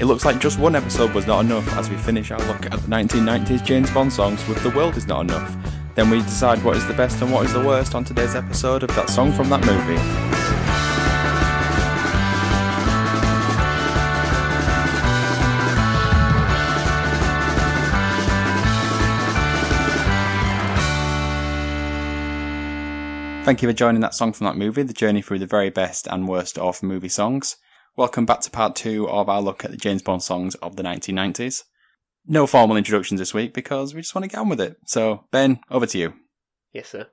It looks like just one episode was not enough as we finish our look at the 1990s James Bond songs with The World Is Not Enough. Then we decide what is the best and what is the worst on today's episode of that song from that movie. Thank you for joining that song from that movie, the journey through the very best and worst of movie songs. Welcome back to part two of our look at the James Bond songs of the 1990s. No formal introductions this week because we just want to get on with it. So, Ben, over to you. Yes, sir.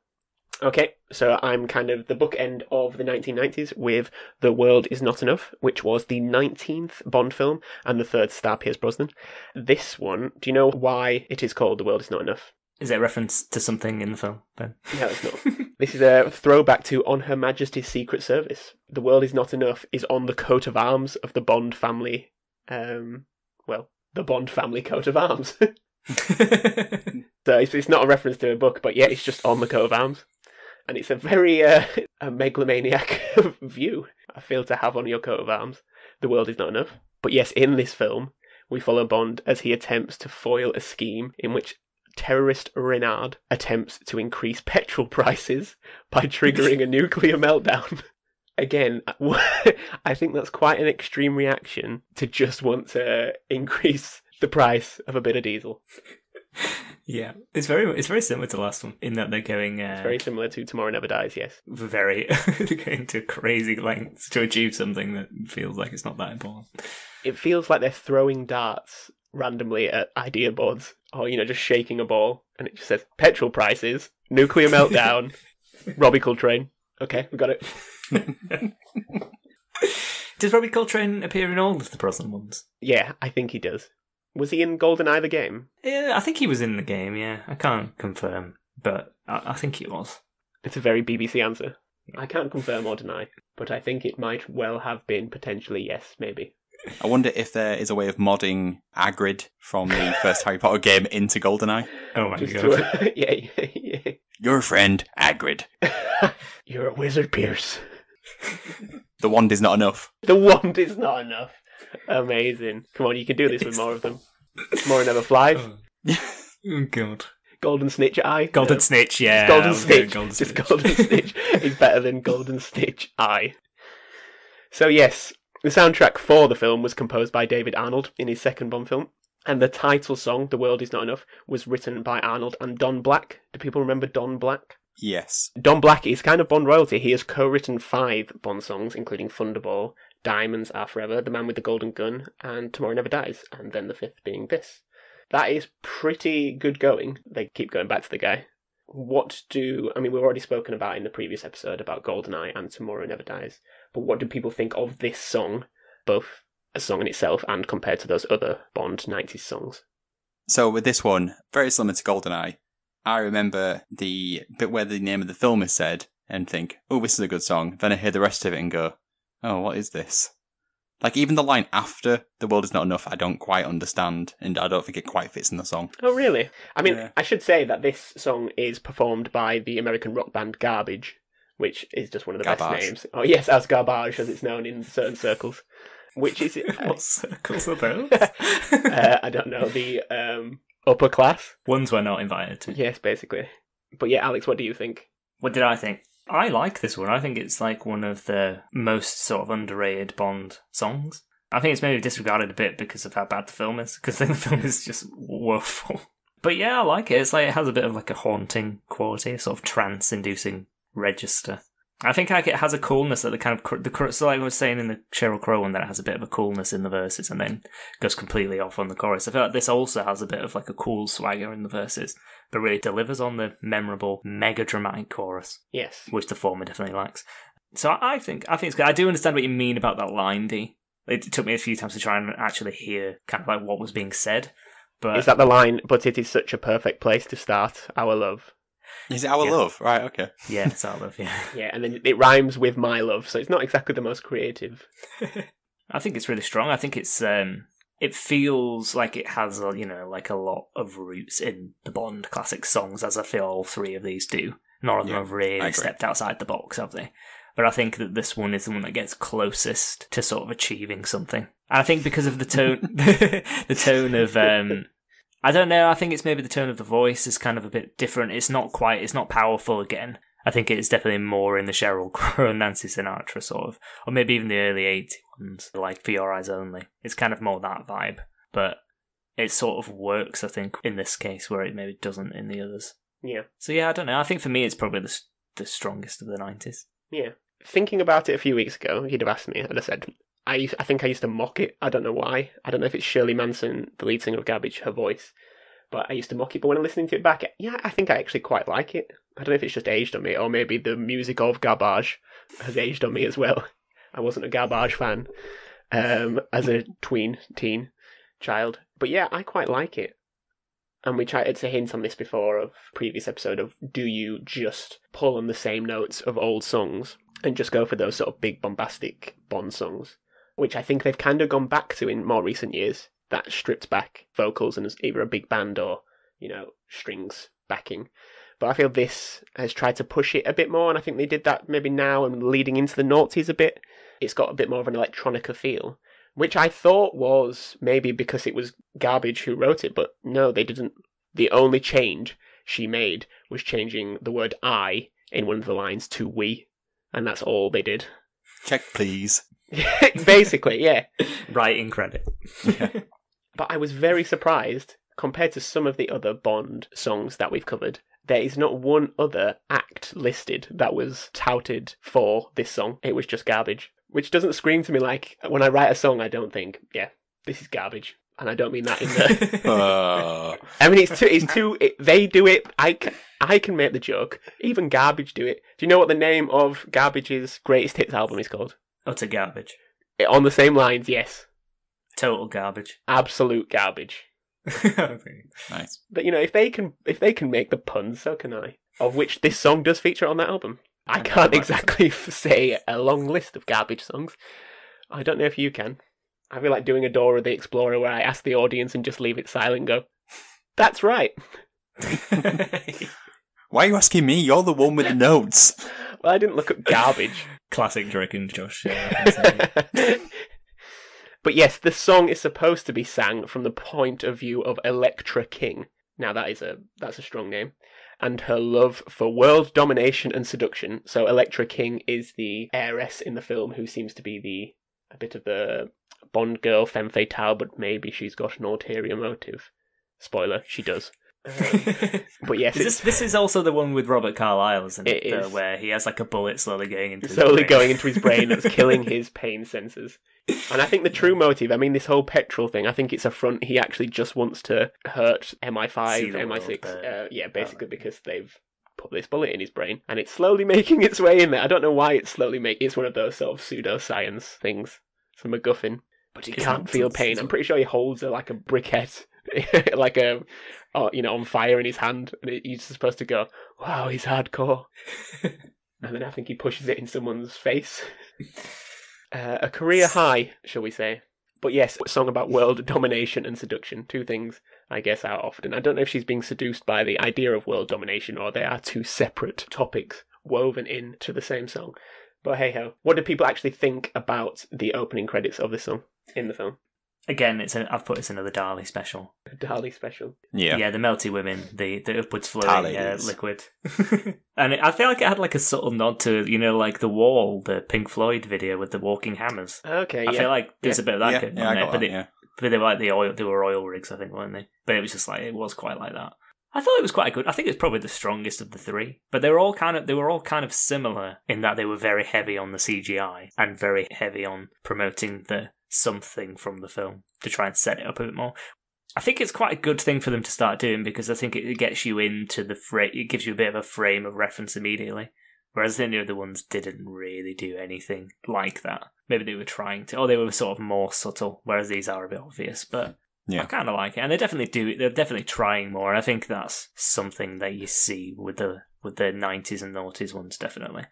Okay, so I'm kind of the bookend of the 1990s with The World Is Not Enough, which was the 19th Bond film and the third star Pierce Brosnan. This one, do you know why it is called The World Is Not Enough? Is it a reference to something in the film, Ben? No, it's not. this is a throwback to On Her Majesty's Secret Service. The World Is Not Enough is on the coat of arms of the Bond family. Um, well, the Bond family coat of arms. so it's, it's not a reference to a book, but yeah, it's just on the coat of arms. And it's a very uh, a megalomaniac view, I feel, to have on your coat of arms. The world is not enough. But yes, in this film, we follow Bond as he attempts to foil a scheme in which terrorist Renard attempts to increase petrol prices by triggering a nuclear meltdown. Again, I think that's quite an extreme reaction to just want to increase the price of a bit of diesel. Yeah, it's very it's very similar to the last one in that they're going uh, It's very similar to Tomorrow Never Dies, yes. very they're going to crazy lengths to achieve something that feels like it's not that important. It feels like they're throwing darts randomly at idea boards or, you know, just shaking a ball and it just says petrol prices, nuclear meltdown, Robbie Coltrane. Okay, we got it. Does Robbie Coltrane appear in all of the Brosnan ones? Yeah, I think he does. Was he in Golden GoldenEye the game? Yeah, I think he was in the game. Yeah, I can't confirm, but I, I think he was. It's a very BBC answer. I can't confirm or deny, but I think it might well have been potentially yes, maybe. I wonder if there is a way of modding Hagrid from the first Harry Potter game into GoldenEye. Oh my Just god! to- yeah, yeah, yeah. Your friend, Hagrid. You're a wizard, Pierce. The wand is not enough. The wand is not enough. Amazing. Come on, you can do this with more of them. More never flies. oh god! Golden snitch eye. Golden No. Snitch, yeah. I Golden Snitch. Golden Just Snitch. Golden Snitch is better than Golden Snitch Eye. So yes, the soundtrack for the film was composed by David Arnold in his second Bond film, and the title song, "The World Is Not Enough," was written by Arnold and Don Black. Do people remember Don Black? Yes. Don Black is kind of Bond royalty. He has co-written five Bond songs, including Thunderball, Diamonds Are Forever, The Man with the Golden Gun, and Tomorrow Never Dies, and then the fifth being this. That is pretty good going. They keep going back to the guy. What do I mean? We've already spoken about in the previous episode about GoldenEye and Tomorrow Never Dies. But what do people think of this song, both as a song in itself and compared to those other Bond '90s songs? So with this one, very similar to GoldenEye, I remember the bit where the name of the film is said and think, oh, this is a good song. Then I hear the rest of it and go, oh, what is this? Like even the line after "The world is not enough," I don't quite understand, and I don't think it quite fits in the song. Oh, really? I mean, Yeah. I should say that this song is performed by the American rock band Garbage, which is just one of the best names. Oh, yes, as Garbage, as it's known in certain circles. Which is, it? what circles are those? uh, I don't know, the um, upper class? Ones we're not invited to. Yes, basically. But yeah, Alex, what do you think? What did I think? I like this one. I think it's like one of the most sort of underrated Bond songs. I think it's maybe disregarded a bit because of how bad the film is, because I think the film is just woeful. But yeah, I like it. It's like it has a bit of like a haunting quality, a sort of trance-inducing register. I think like it has a coolness that the kind of cr- the cr- so like I was saying in the Sheryl Crow one that it has a bit of a coolness in the verses and then goes completely off on the chorus. I feel like this also has a bit of like a cool swagger in the verses, but really delivers on the memorable, mega dramatic chorus Yes. which the former definitely lacks. So I I think I think it's good. I do understand what you mean about that line, D. It took me a few times to try and actually hear kind of like what was being said, but Is that the line, but it is such a perfect place to start our love? Is it our Yeah. love? Right. Okay. yeah, it's our love, yeah. Yeah, and then it rhymes with my love, so it's not exactly the most creative. I think it's really strong. I think it's um, it feels like it has a, you know like a lot of roots in the Bond classic songs, as I feel all three of these do. None of them Yeah, have really stepped outside the box, have they? but I think that this one is the one that gets closest to sort of achieving something. And I think because of the tone, the tone of, um, I don't know. I think it's maybe the tone of the voice is kind of a bit different. It's not quite. It's not powerful again. I think it's definitely more in the Sheryl Crow and Nancy Sinatra sort of, or maybe even the early 80 ones, like For Your Eyes Only. It's kind of more that vibe, but it sort of works, I think, in this case, where it maybe doesn't in the others. Yeah. So yeah, I don't know. I think for me, it's probably the, the strongest of the 90s. Yeah. Thinking about it a few weeks ago, you'd have asked me, I'd have said, I, I think I used to mock it. I don't know why. I don't know if it's Shirley Manson, the lead singer of Garbage, her voice. But I used to mock it. But when I'm listening to it back, yeah, I think I actually quite like it. I don't know if it's just aged on me, or maybe the music of Garbage has aged on me as well. I wasn't a Garbage fan um, as a tween, teen child. But yeah, I quite like it. And we tried to hint on this before of previous episode of do you just pull on the same notes of old songs and just go for those sort of big bombastic Bond songs, which I think they've kind of gone back to in more recent years. That stripped back vocals and either a big band or you know strings backing. But I feel this has tried to push it a bit more, and I think they did that maybe now and leading into the noughties a bit. It's got a bit more of an electronica feel, which I thought was maybe because it was Garbage who wrote it, but no, they didn't. The only change she made was changing the word I in one of the lines to we, and that's all they did. Check, please. Basically, yeah. Writing credit. But I was very surprised compared to some of the other Bond songs that we've covered. There is not one other act listed that was touted for this song. It was just garbage, which doesn't scream to me like when I write a song, I don't think, yeah, this is garbage. And I don't mean that in the. Uh, I mean, it's too. It's too. It, they do it. I can. I can make the joke. Even Garbage do it. Do you know what the name of Garbage's greatest hits album is called? Oh, Utter garbage. Eh, on the same lines, yes. Total garbage. Absolute garbage. nice. But you know, if they can, if they can make the puns, so can I. Of which this song does feature on that album. I can't exactly say a long list of garbage songs. I don't know if you can. I feel like doing a Dora the Explorer where I ask the audience and just leave it silent and go, "That's right." Why are you asking me? You're the one with the notes. I didn't look up garbage. Classic Drake and Josh. uh, but yes, the song is supposed to be sang from the point of view of Electra King. Now that is a that's a strong name. And her love for world domination and seduction. So Electra King is the heiress in the film who seems to be the a bit of the Bond girl femme fatale, but maybe she's got an ulterior motive. Spoiler, she does. But yes, Is this, this is also the one with Robert Carlyle, isn't it? It is. where he has like a bullet slowly going into his slowly brain. going into his brain that's killing his pain sensors. And I think the true motive, I mean, this whole petrol thing, I think it's a front. He actually just wants to hurt MI5, MI6. Uh, yeah, basically because they've put this bullet in his brain and it's slowly making its way in there. I don't know why it's slowly making. It's one of those sort of pseudoscience things. It's a MacGuffin, but he It's can't feel pain. I'm pretty sure he holds it like a briquette, like a, oh, you know, on fire in his hand, and he's supposed to go, "Wow, he's hardcore." and then I think he pushes it in someone's face. Uh, a career high, shall we say? But yes, a song about world domination and seduction. Two things I guess are often. I don't know if she's being seduced by the idea of world domination or they are two separate topics woven into the same song. But hey ho, what do people actually think about the opening credits of this song in the film? Again, it's an, I've put it's another Dali special. Dali special. Yeah. Yeah, the melty women, the the upwards flowing uh, liquid, and it, I feel like it had like a subtle nod to you know like the Wall, the Pink Floyd video with the walking hammers. Okay, I yeah. feel like there's Yeah. a bit of that yeah, going yeah, on there, but, that, it, yeah. but they were like the oil, they were oil rigs, I think, weren't they? But it was just like it was quite like that. I thought it was quite good. I think it's probably the strongest of the three, but they were all kind of they were all kind of similar in that they were very heavy on the CGI and very heavy on promoting the something from the film to try and set it up a bit more. I think it's quite a good thing for them to start doing because I think it gets you into the frame. It gives you a bit of a frame of reference immediately. Whereas the other ones didn't really do anything like that. Maybe they were trying to, or they were sort of more subtle. Whereas these are a bit obvious, but Yeah. I kind of like it, and they definitely do. They're definitely trying more, and I think that's something that you see with the with the nineties and noughties ones. Definitely,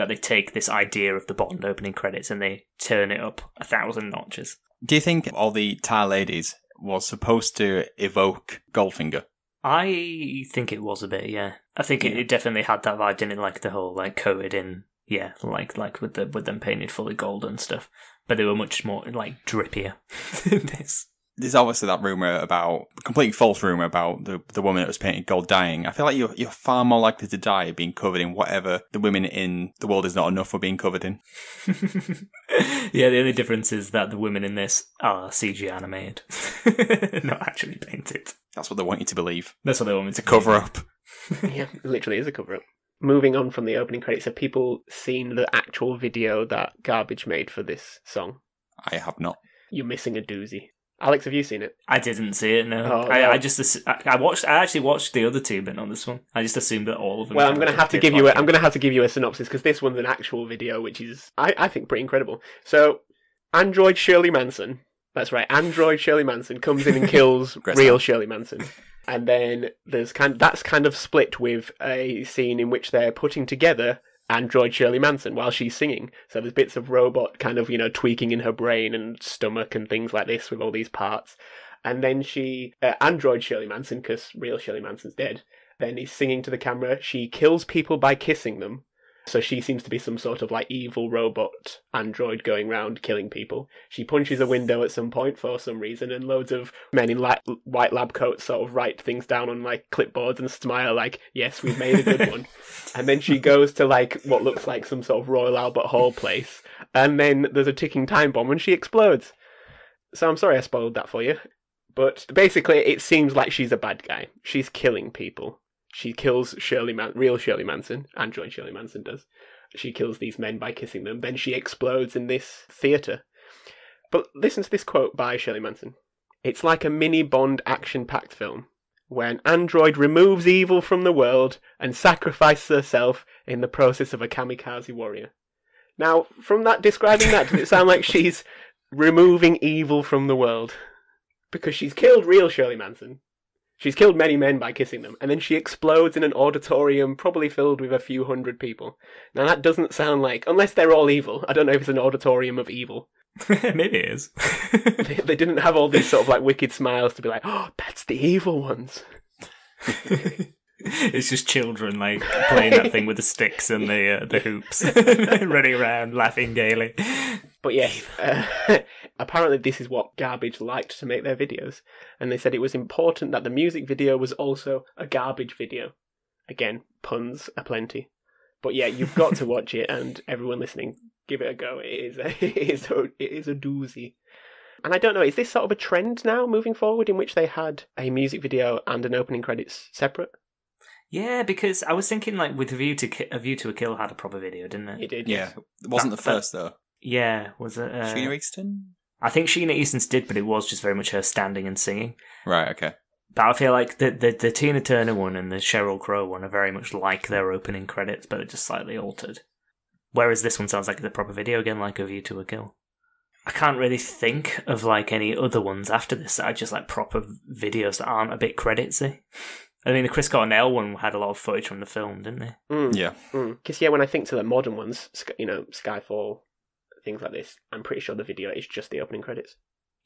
that they take this idea of the Bond opening credits and they turn it up a thousand notches. Do you think all the Tar ladies was supposed to evoke Goldfinger? I think it was a bit, yeah. I think it, Yeah. it definitely had that vibe, didn't it? Like the whole like coded in, Yeah, like like with the with them painted fully gold and stuff, but they were much more like drippier than this. There's obviously that rumor about completely false rumor about the the woman that was painted gold dying. I feel like you're you're far more likely to die being covered in whatever the women in the world is not enough for being covered in. yeah, the only difference is that the women in this are CG animated, not actually painted. That's what they want you to believe. That's what they want me It's to cover up. yeah, it literally is a cover up. Moving on from the opening credits, have people seen the actual video that Garbage made for this song? I have not. You're missing a doozy. Alex, have you seen it? I didn't see it. No, Oh, I, no. I just I, watched. I actually watched the other two, but not this one. I just assumed that all of them. Well, I'm going to have to give you. A, I'm going to have to give you a synopsis because this one's an actual video, which is I, I think pretty incredible. So, Android Shirley Manson. That's right. Android Shirley Manson comes in and kills real. Shirley Manson, and then there's kind. That's kind of split with a scene in which they're putting together Android Shirley Manson while she's singing. So there's bits of robot kind of you know tweaking in her brain and stomach and things like this with all these parts. And then she, uh, Android Shirley Manson, because real Shirley Manson's dead, then he's singing to the camera. She kills people by kissing them. So she seems to be some sort of like evil robot android going round killing people. She punches a window at some point for some reason, and loads of men in li- white lab coats sort of write things down on like clipboards and smile like, "Yes, we've made a good one." and then she goes to like what looks like some sort of Royal Albert Hall place, and then there's a ticking time bomb, and she explodes. So I'm sorry I spoiled that for you. But basically, it seems like she's a bad guy. She's killing people. She kills Shirley Man, real Shirley Manson, android Shirley Manson does. She kills these men by kissing them. Then she explodes in this theatre. But listen to this quote by Shirley Manson. It's like a mini Bond action-packed film where an android removes evil from the world and sacrifices herself in the process of a kamikaze warrior. Now, from that describing that, does it sound like she's removing evil from the world? Because she's killed real Shirley Manson. She's killed many men by kissing them, and then she explodes in an auditorium probably filled with a few hundred people. Now that doesn't sound like, unless they're all evil. I don't know if it's an auditorium of evil. Maybe it is. They, they didn't have all these sort of like wicked smiles to be like, oh, that's the evil ones. it's just children like playing that thing with the sticks and the uh, the hoops, running around laughing gaily. But yeah, uh, apparently this is what Garbage liked to make their videos, and they said it was important that the music video was also a garbage video. Again, puns aplenty. But yeah, you've got to watch it, and everyone listening, give it a go. It is a, it is a, it is a doozy. And I don't know, is this sort of a trend now moving forward in which they had a music video and an opening credits separate? Yeah, because I was thinking like with a view to Ki- a view to a kill had a proper video, didn't it? It did, Yeah, yes. it wasn't That- the first though. Yeah, was it? Uh, Sheena Easton. I think Sheena Easton's did, but it was just very much her standing and singing. Right. Okay. But I feel like the, the the Tina Turner one and the Sheryl Crow one are very much like their opening credits, but they're just slightly altered. Whereas this one sounds like the proper video again, like A View to a Kill. I can't really think of like any other ones after this that are just like proper videos that aren't a bit creditsy. I mean, the Chris Cornell one had a lot of footage from the film, didn't they? Mm. Yeah. Because yeah, when I think to the modern ones, you know, Skyfall, things like this, I'm pretty sure the video is just the opening credits.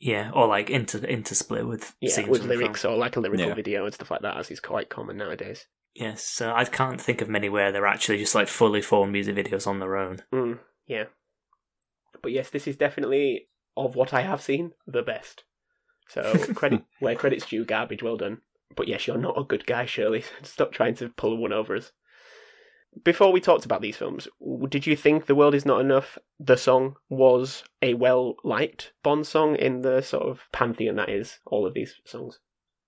Yeah, or like inter intersplit with Yeah, scenes with lyrics film. or like a lyrical Yeah. video and stuff like that, as is quite common nowadays. Yes, so I can't think of many where they're actually just like fully formed music videos on their own. Mm, yeah. But yes, this is definitely of what I have seen the best. So credit where credit's due, garbage. Well done. But yes, you're not a good guy, Shirley. Stop trying to pull one over us. Before we talked about these films, did you think "The World Is Not Enough" the song was a well liked Bond song in the sort of pantheon that is all of these songs?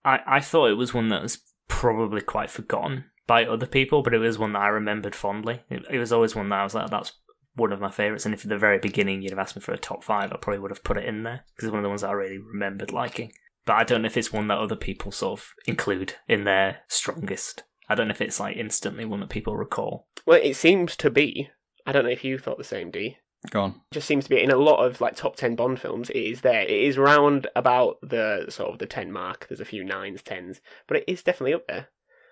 I, I thought it was one that was probably quite forgotten by other people, but it was one that I remembered fondly. It, it was always one that I was like, that's one of my favourites. And if at the very beginning you'd have asked me for a top five, I probably would have put it in there because it's one of the ones that I really remembered liking. But I don't know if it's one that other people sort of include in their strongest. I don't know if it's like instantly one that people recall. Well, it seems to be. I don't know if you thought the same, D. Go on. It just seems to be in a lot of like top 10 bond films it is there it is round about the sort of the 10 mark there's a few nines tens but it is definitely up there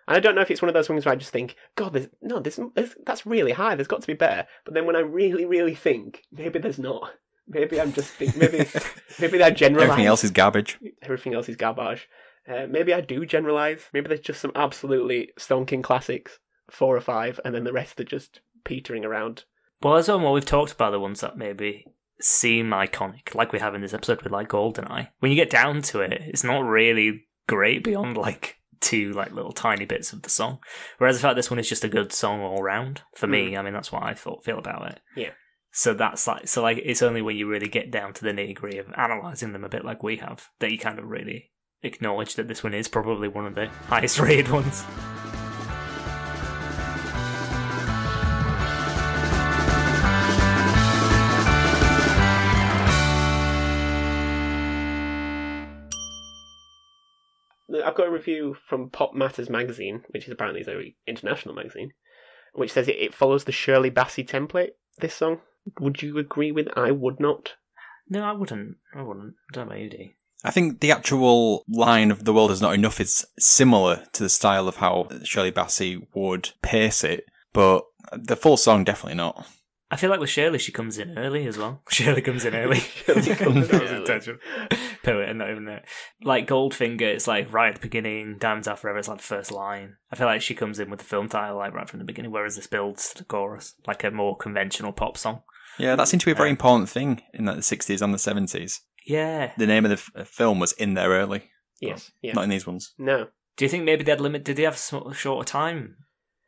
and i don't know if it's one of those things where i just think god there's no there's, there's that's really high there's got to be better but then when i really really think maybe there's not maybe i'm just think maybe maybe i generalize Everything else is garbage. everything else is garbage uh, maybe i do generalize maybe there's just some absolutely stonking classics four or five and then the rest are just petering around Well, as well, what we've talked about the ones that maybe seem iconic, like we have in this episode with like Goldeneye. When you get down to it, it's not really great beyond like two like little tiny bits of the song. Whereas the fact this one is just a good song all round for me. I mean, that's what I thought feel about it. Yeah. So that's like so like it's only when you really get down to the nitty gritty of analyzing them a bit like we have that you kind of really acknowledge that this one is probably one of the highest rated ones. I've got a review from Pop Matters magazine, which is apparently a very international magazine, which says it, it follows the Shirley Bassey template. This song, would you agree with? I would not. No, I wouldn't. I wouldn't. I don't know about you, D. I think the actual line of "The world is not enough" is similar to the style of how Shirley Bassey would pace it, but the full song definitely not. I feel like with Shirley, she comes in early as well. Shirley comes in early. Shirley comes in That was early. intentional. Poet and not even there. Like Goldfinger, it's like right at the beginning. Diamonds Are Forever, it's like the first line. I feel like she comes in with the film title like right from the beginning, whereas this builds to the chorus like a more conventional pop song. Yeah, that seemed to be a very important thing in like, the 60s and the 70s. Yeah. The name of the f- film was in there early, Yes. Yeah. not in these ones. No. Do you think maybe they had limit? Did they have sm- shorter time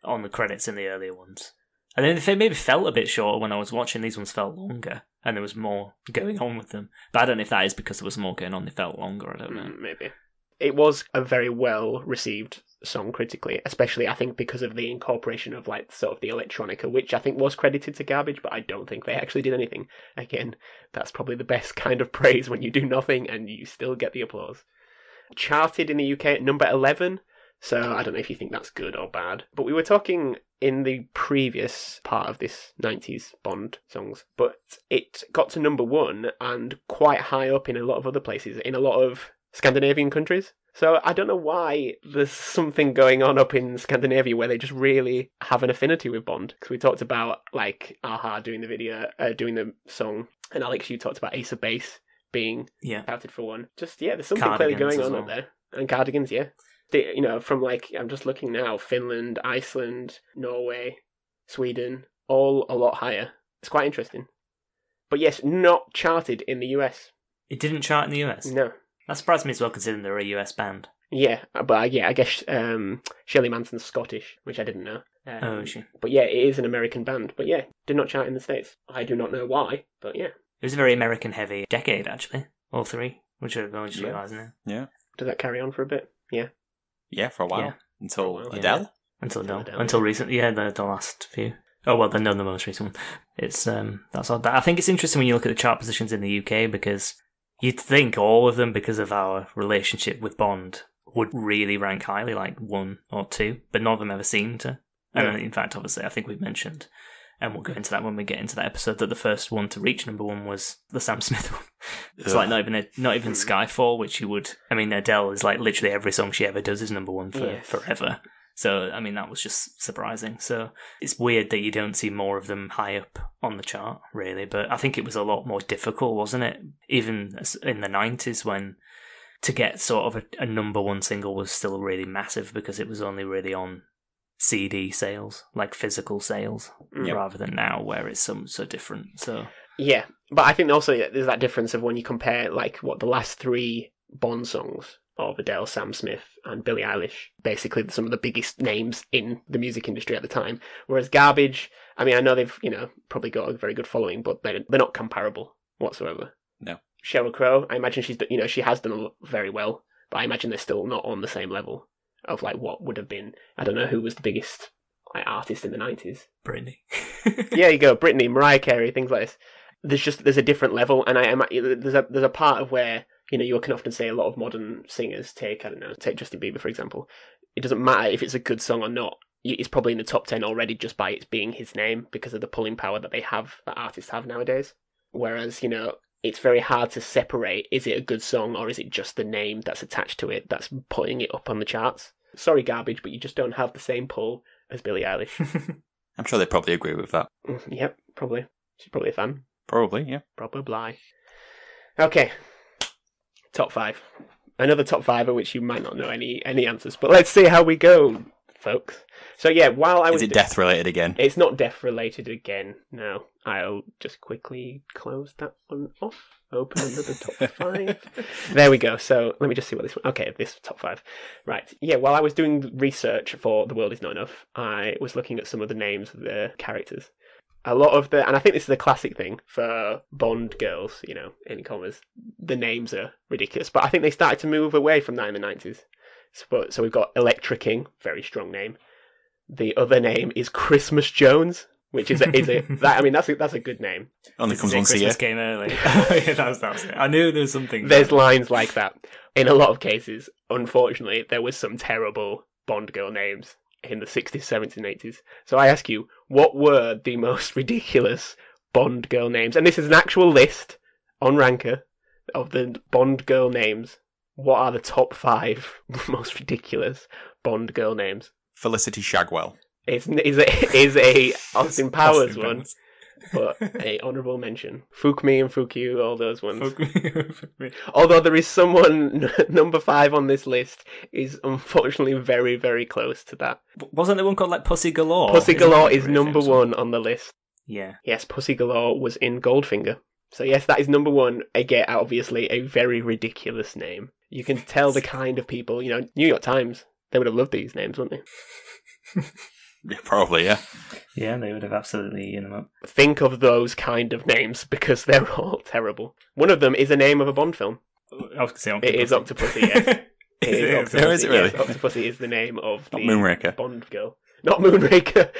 on the credits in the earlier ones? I think they maybe felt a bit shorter when I was watching. These ones felt longer, and there was more going on with them. But I don't know if that is because there was more going on. They felt longer. I don't know. Mm, maybe. It was a very well received song critically, especially I think because of the incorporation of like sort of the electronica, which I think was credited to Garbage, but I don't think they actually did anything. Again, that's probably the best kind of praise when you do nothing and you still get the applause. Charted in the UK at number 11, so I don't know if you think that's good or bad. But we were talking in the previous part of this 90s Bond songs, but it got to number one and quite high up in a lot of other places, in a lot of Scandinavian countries. So I don't know why there's something going on up in Scandinavia where they just really have an affinity with Bond. Because we talked about like a-ha doing the video, uh, doing the song, and Alex, you talked about Ace of Base being Yeah. touted for one. Just yeah, there's something clearly going on up there. And cardigans, yeah. The, you know, from like I'm just looking now, Finland, Iceland, Norway, Sweden, all a lot higher. It's quite interesting. But yes, not charted in the US. It didn't chart in the US. No. That surprised me as well, considering they're a US band. Yeah, but uh, yeah, I guess um, Shirley Manson's Scottish, which I didn't know. Um, Oh, is she? But yeah, it is an American band. But yeah, did not chart in the States. I do not know why, but yeah. It was a very American heavy decade, actually. All three, which I've only just Yeah. realised now. Yeah. Did that carry on for a bit? Yeah. Yeah, for a while. Yeah. Until For a while. Adele. Until Until no, Adele, until yeah. recently, yeah, the, the last few. Oh well, then no, the most recent one. It's um, that's odd. I think it's interesting when you look at the chart positions in the UK because you'd think all of them, because of our relationship with Bond, would really rank highly, like one or two, but none of them ever seem to. And Yeah. in fact, obviously, I think we've mentioned, and we'll go into that when we get into that episode, that the first one to reach number one was the Sam Smith one. It's like not even a, not even mm. Skyfall, which you would. I mean, Adele is like literally every song she ever does is number one for Yes. forever. So I mean, that was just surprising. So it's weird that you don't see more of them high up on the chart, really. But I think it was a lot more difficult, wasn't it? Even in the nineties when to get sort of a, a number one single was still really massive because it was only really on CD sales, like physical sales, Mm. rather than now where it's so so different. So Yeah, but I think also there's that difference of when you compare like what the last three Bond songs of Adele, Sam Smith, and Billie Eilish, basically some of the biggest names in the music industry at the time. Whereas Garbage, I mean, I know they've you know probably got a very good following, but they're they're not comparable whatsoever. No. Sheryl Crow, I imagine she's you know she has done very well, but I imagine they're still not on the same level of like what would have been. I don't know who was the biggest like artist in the nineties Britney. yeah, you go. Britney, Mariah Carey, things like this. There's just there's a different level, and I am there's a there's a part of where you know you can often say a lot of modern singers take I don't know take Justin Bieber for example. It doesn't matter if it's a good song or not. It's probably in the top ten already just by its being his name because of the pulling power that they have that artists have nowadays. Whereas you know it's very hard to separate is it a good song or is it just the name that's attached to it that's putting it up on the charts. Sorry, garbage, but you just don't have the same pull as Billie Eilish. I'm sure they probably agree with that. Mm, yep, probably. She's probably a fan. Probably, yeah. Probably. Okay. Top five. Another top five of which you might not know any any answers, but let's see how we go. folks. So yeah, while I was Is it death related again? It's not death related again. No, I'll just quickly close that one off. Open another top five. there we go. So let me just see what this one. Okay, this top five. Right. Yeah. While I was doing research for The World Is Not Enough, I was looking at some of the names of the characters. A lot of the, and I think this is a classic thing for Bond girls. You know, in commas, the names are ridiculous. But I think they started to move away from that in the nineties. So, so we've got Electra King, very strong name. The other name is Christmas Jones, which is a, is a that I mean that's a, that's a good name. Only This comes is it, once. Christmas came early. yeah, that was, that was. I knew there was something. There's lines like that in a lot of cases. Unfortunately, there was some terrible Bond girl names in the 60s, 70s, and 80s. So I ask you, what were the most ridiculous Bond girl names? And this is an actual list on Ranker of the Bond girl names. What are the top five most ridiculous Bond girl names? Felicity Shagwell. It's is a, is a Austin Powers Austin one, Powers. But a honourable mention. Fuck me and fuck you, all those ones. Fuck me, fuck me. Although there is someone number five on this list is unfortunately very very close to that. Wasn't there one called like Pussy Galore? Pussy Galore is number one on the list. Yeah. Yes, Pussy Galore was in Goldfinger. So yes, that is number one. Again, obviously a very ridiculous name. You can tell the kind of people, you know, New York Times. They would have loved these names, wouldn't they? Yeah, probably, yeah. Yeah, they would have absolutely eaten them up. Think of those kind of names because they're all terrible. One of them is a name of a Bond film. I was going to say It is Octopussy, yes. It Is is it? Octopussy. Oh, is it really? Yes, Octopussy is the name of the Moonraker. Bond girl. Not Moonraker.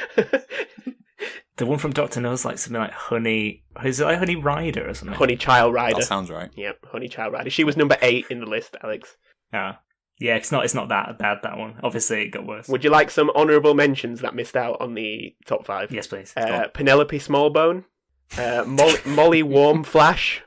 The one from Doctor No's like something like Honey. Is it like Honey Rider or something? Honey Child Rider. That sounds right. Yep, Honey Child Rider. She was number eight in the list, Alex. Ah. Yeah, it's not. It's not that bad. That one. Obviously, it got worse. Would you like some honourable mentions that missed out on the top five? Yes, please. Uh, Penelope Smallbone. Uh, Molly, Molly Warmflash.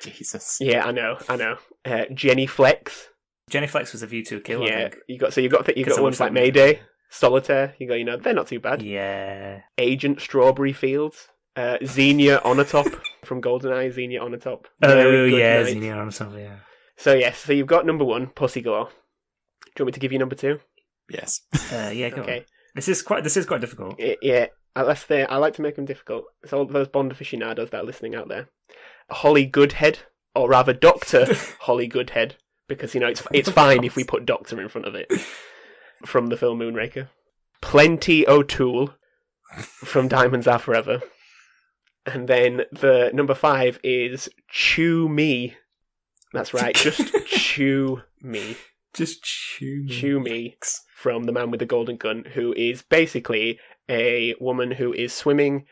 Jesus. Yeah, I know, I know. Uh, Jenny Flex. Jenny Flex was a View to a Kill. I yeah, think. you got so you got you got ones like that movie. Mayday, Solitaire. You go, you know, they're not too bad. Yeah. Agent Strawberry Fields, uh, Xenia Onatop from GoldenEye, Xenia Onatop. Oh Very good yeah, night. Xenia or something. Yeah. So yes, so you've got number one, Pussy Galore. Do you want me to give you number two? Yes. Uh, yeah. Go Okay. on. This is quite. This is quite difficult. I- yeah, I, that's the, I like to make them difficult. It's all those Bond aficionados that are listening out there. Holly Goodhead, or rather Doctor Holly Goodhead, because you know it's it's fine if we put Doctor in front of it. From the film Moonraker. Plenty O'Toole from Diamonds Are Forever. And then the number five is Chew Me. That's right, just Chew Me. Just chew. Chew Me from The Man with the Golden Gun, who is basically a woman who is swimming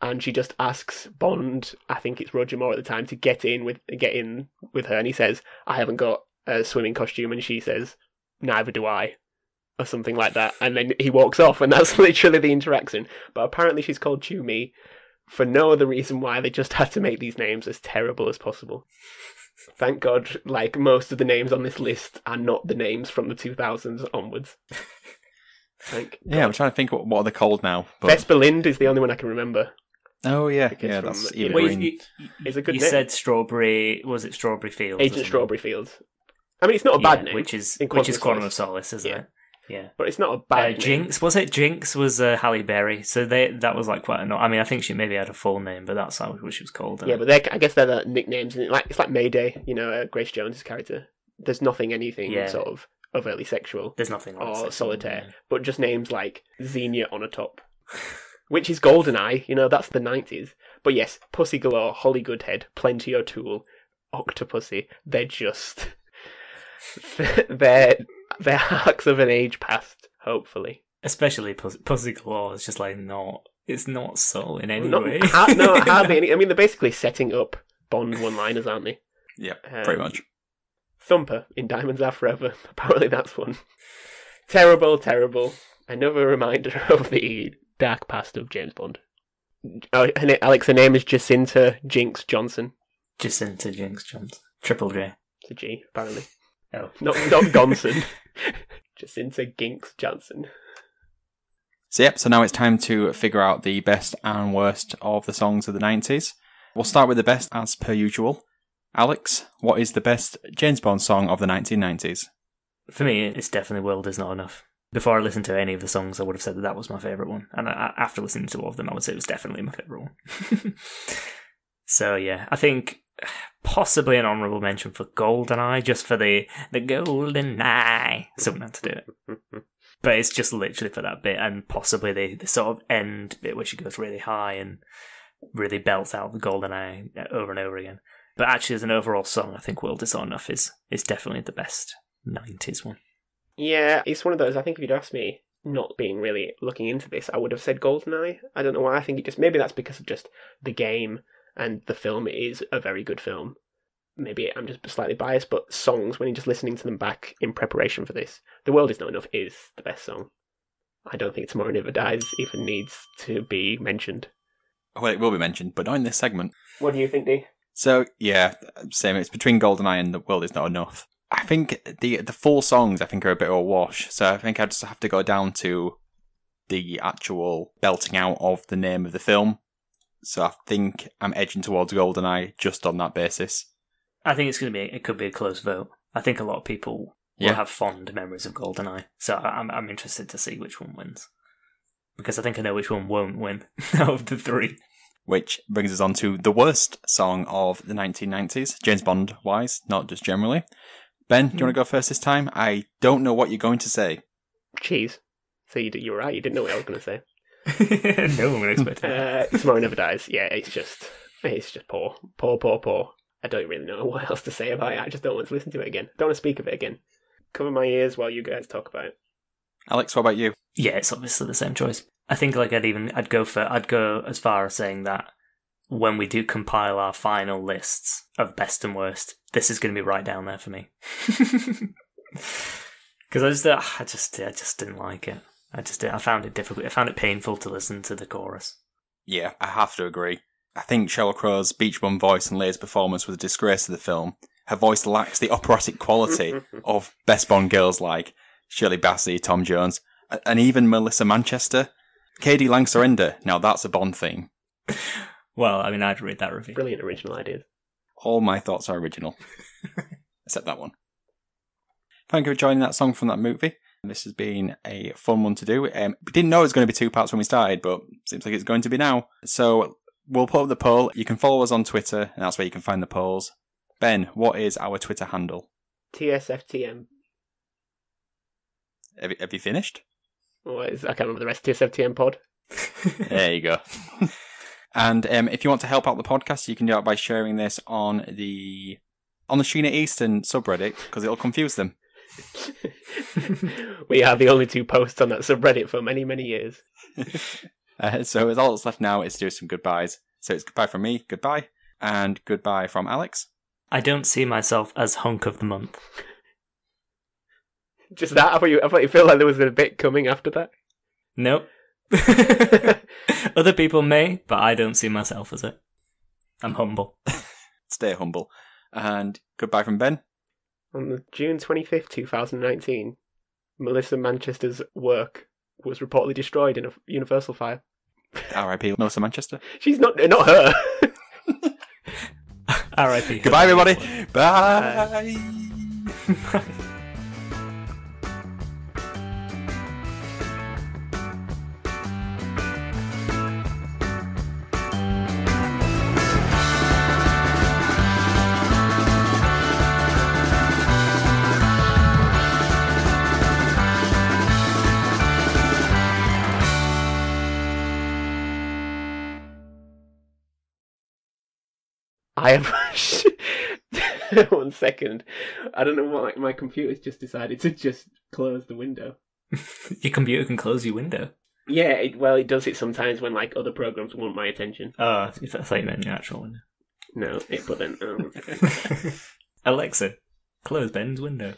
and she just asks Bond, I think it's Roger Moore at the time, to get in with get in with her and he says, I haven't got a swimming costume and she says, Neither do I. Or something like that. And then he walks off and that's literally the interaction. But apparently she's called Chew Me for no other reason why they just had to make these names as terrible as possible. Thank God, like most of the names on this list are not the names from the 2000s onwards. Thank Yeah, I'm trying to think what, what are they called now. But... Vesper Lynd is the only one I can remember. Oh, yeah. Because Yeah, from- that's you Eva know- Well, you, you, It's a good you name. said Strawberry. Was it Strawberry Fields? Agent? Strawberry Fields. I mean, it's not a bad Yeah, name, Which is in which is Quantum Quantum of Solace, isn't Yeah. it? Yeah. but it's not a Uh, bad name. Jinx was it? Jinx was uh, Halle Berry, so they that was like quite a. I mean, I think she maybe had a full name, but that's how what she was called. Yeah, but they're, I guess they're the nicknames. And like it's like Mayday, you know, uh, Grace Jones' character. There's nothing, anything Yeah. sort of overtly sexual, there's nothing like or sexual, solitaire, yeah. but just names like Xenia Onatop, which is Goldeneye. You know, that's the '90s. But yes, Pussy Galore, Holly Goodhead, Plenty O'Toole, Octopussy. They're just they're they're arcs of an age past. Hopefully, Especially Pussy, Pussy Galore. It's just like not. It's not so in any Not- way. ha- no, hardly any. I mean, they're basically setting up Bond one-liners, aren't they? Yeah, Um, pretty much. Thumper in Diamonds Are Forever. Apparently, that's one. Terrible, terrible. Another reminder of the dark past of James Bond. Oh, her na- Alex, her name is Jacinta Jinx Johnson. Jacinta Jinx Johnson. Triple J. It's a G, apparently. Oh. Not not Gonson. Jacinta Ginks Johnson. So, yep, so now it's time to figure out the best and worst of the songs of the 90s. We'll start with the best as per usual. Alex, what is the best James Bond song of the 1990s? For me, it's definitely World Is Not Enough. Before I listened to any of the songs, I would have said that that was my favourite one. And I, after listening to all of them, I would say it was definitely my favourite one. so yeah, I think possibly an honourable mention for Goldeneye, just for the the Golden Eye. Someone had to do it. But it's just literally for that bit, and possibly the, the sort of end bit where she goes really high and really belts out the Golden Eye uh, over and over again. But actually, as an overall song, I think World Is Not Enough is, is definitely the best 90s one. Yeah, it's one of those. I think if you'd asked me, not being really looking into this, I would have said Goldeneye. I don't know why. I think it just maybe that's because of just the game and the film is a very good film. Maybe I'm just slightly biased, but songs when you're just listening to them back in preparation for this, "The World Is Not Enough" is the best song. I don't think "Tomorrow Never Dies" even needs to be mentioned. Well, it will be mentioned, but not in this segment. What do you think, Dee? So yeah, same. It's between Goldeneye and The World Is Not Enough. I think the the full songs I think are a bit of a wash. So I think I just have to go down to the actual belting out of the name of the film. So I think I'm edging towards Goldeneye just on that basis. I think it's going to be. It could be a close vote. I think a lot of people will Yeah. have fond memories of Goldeneye, so I- I'm I'm interested to see which one wins because I think I know which one won't win out of the three. Which brings us on to the worst song of the 1990s, James Bond wise, not just generally. Ben, do you want to go first this time? I don't know what you're going to say. Cheese. So you, you were right. You didn't know what I was going to say. no one would expect that. Uh, Tomorrow Never Dies. Yeah, it's just it's just poor, poor, poor, poor. I don't really know what else to say about it. I just don't want to listen to it again. Don't want to speak of it again. Cover my ears while you guys talk about it. Alex, what about you? Yeah, it's obviously the same choice. I think like I'd even I'd go for I'd go as far as saying that when we do compile our final lists of best and worst, this is going to be right down there for me. Because I just uh, I just I just didn't like it. I just I found it difficult. I found it painful to listen to the chorus. Yeah, I have to agree. I think Sheryl Crow's Beach Bum voice and Leia's performance was a disgrace to the film. Her voice lacks the operatic quality of best Bond girls like Shirley Bassey, Tom Jones, and even Melissa Manchester. k.d. lang Surrender, now that's a Bond theme. Well, I mean, I'd read that review. Brilliant original ideas. All my thoughts are original, except that one. Thank you for joining that song from that movie. This has been a fun one to do. Um, we didn't know it was going to be two parts when we started, but seems like it's going to be now. So we'll put up the poll. You can follow us on Twitter, and that's where you can find the polls. Ben, what is our Twitter handle? TSFTM. Have you, have you finished? What is, I can't remember the rest. TSFTM pod. There you go. and um, if you want to help out the podcast, you can do that by sharing this on the on the Sheena Easton subreddit because it'll confuse them. we are the only two posts on that subreddit for many, many years. Uh, so all that's left now is to do some goodbyes. So it's goodbye from me, goodbye, and goodbye from Alex. I don't see myself as hunk of the month. Just that? I thought you, I thought you felt like there was a bit coming after that. Nope. Other people may, but I don't see myself as it. I'm humble. Stay humble. And goodbye from Ben. On the June 25th, 2019, Melissa Manchester's work was reportedly destroyed in a Universal fire. R.I.P. Melissa Manchester. She's not, not her. R.I.P. Goodbye, everybody. Bye. I have. One second. I don't know why my computer's just decided to just close the window. Your computer can close your window. Yeah, it, well, it does it sometimes when like other programs want my attention. Oh, I thought you meant your actual window. No, it but then. Second. Alexa, close Ben's window.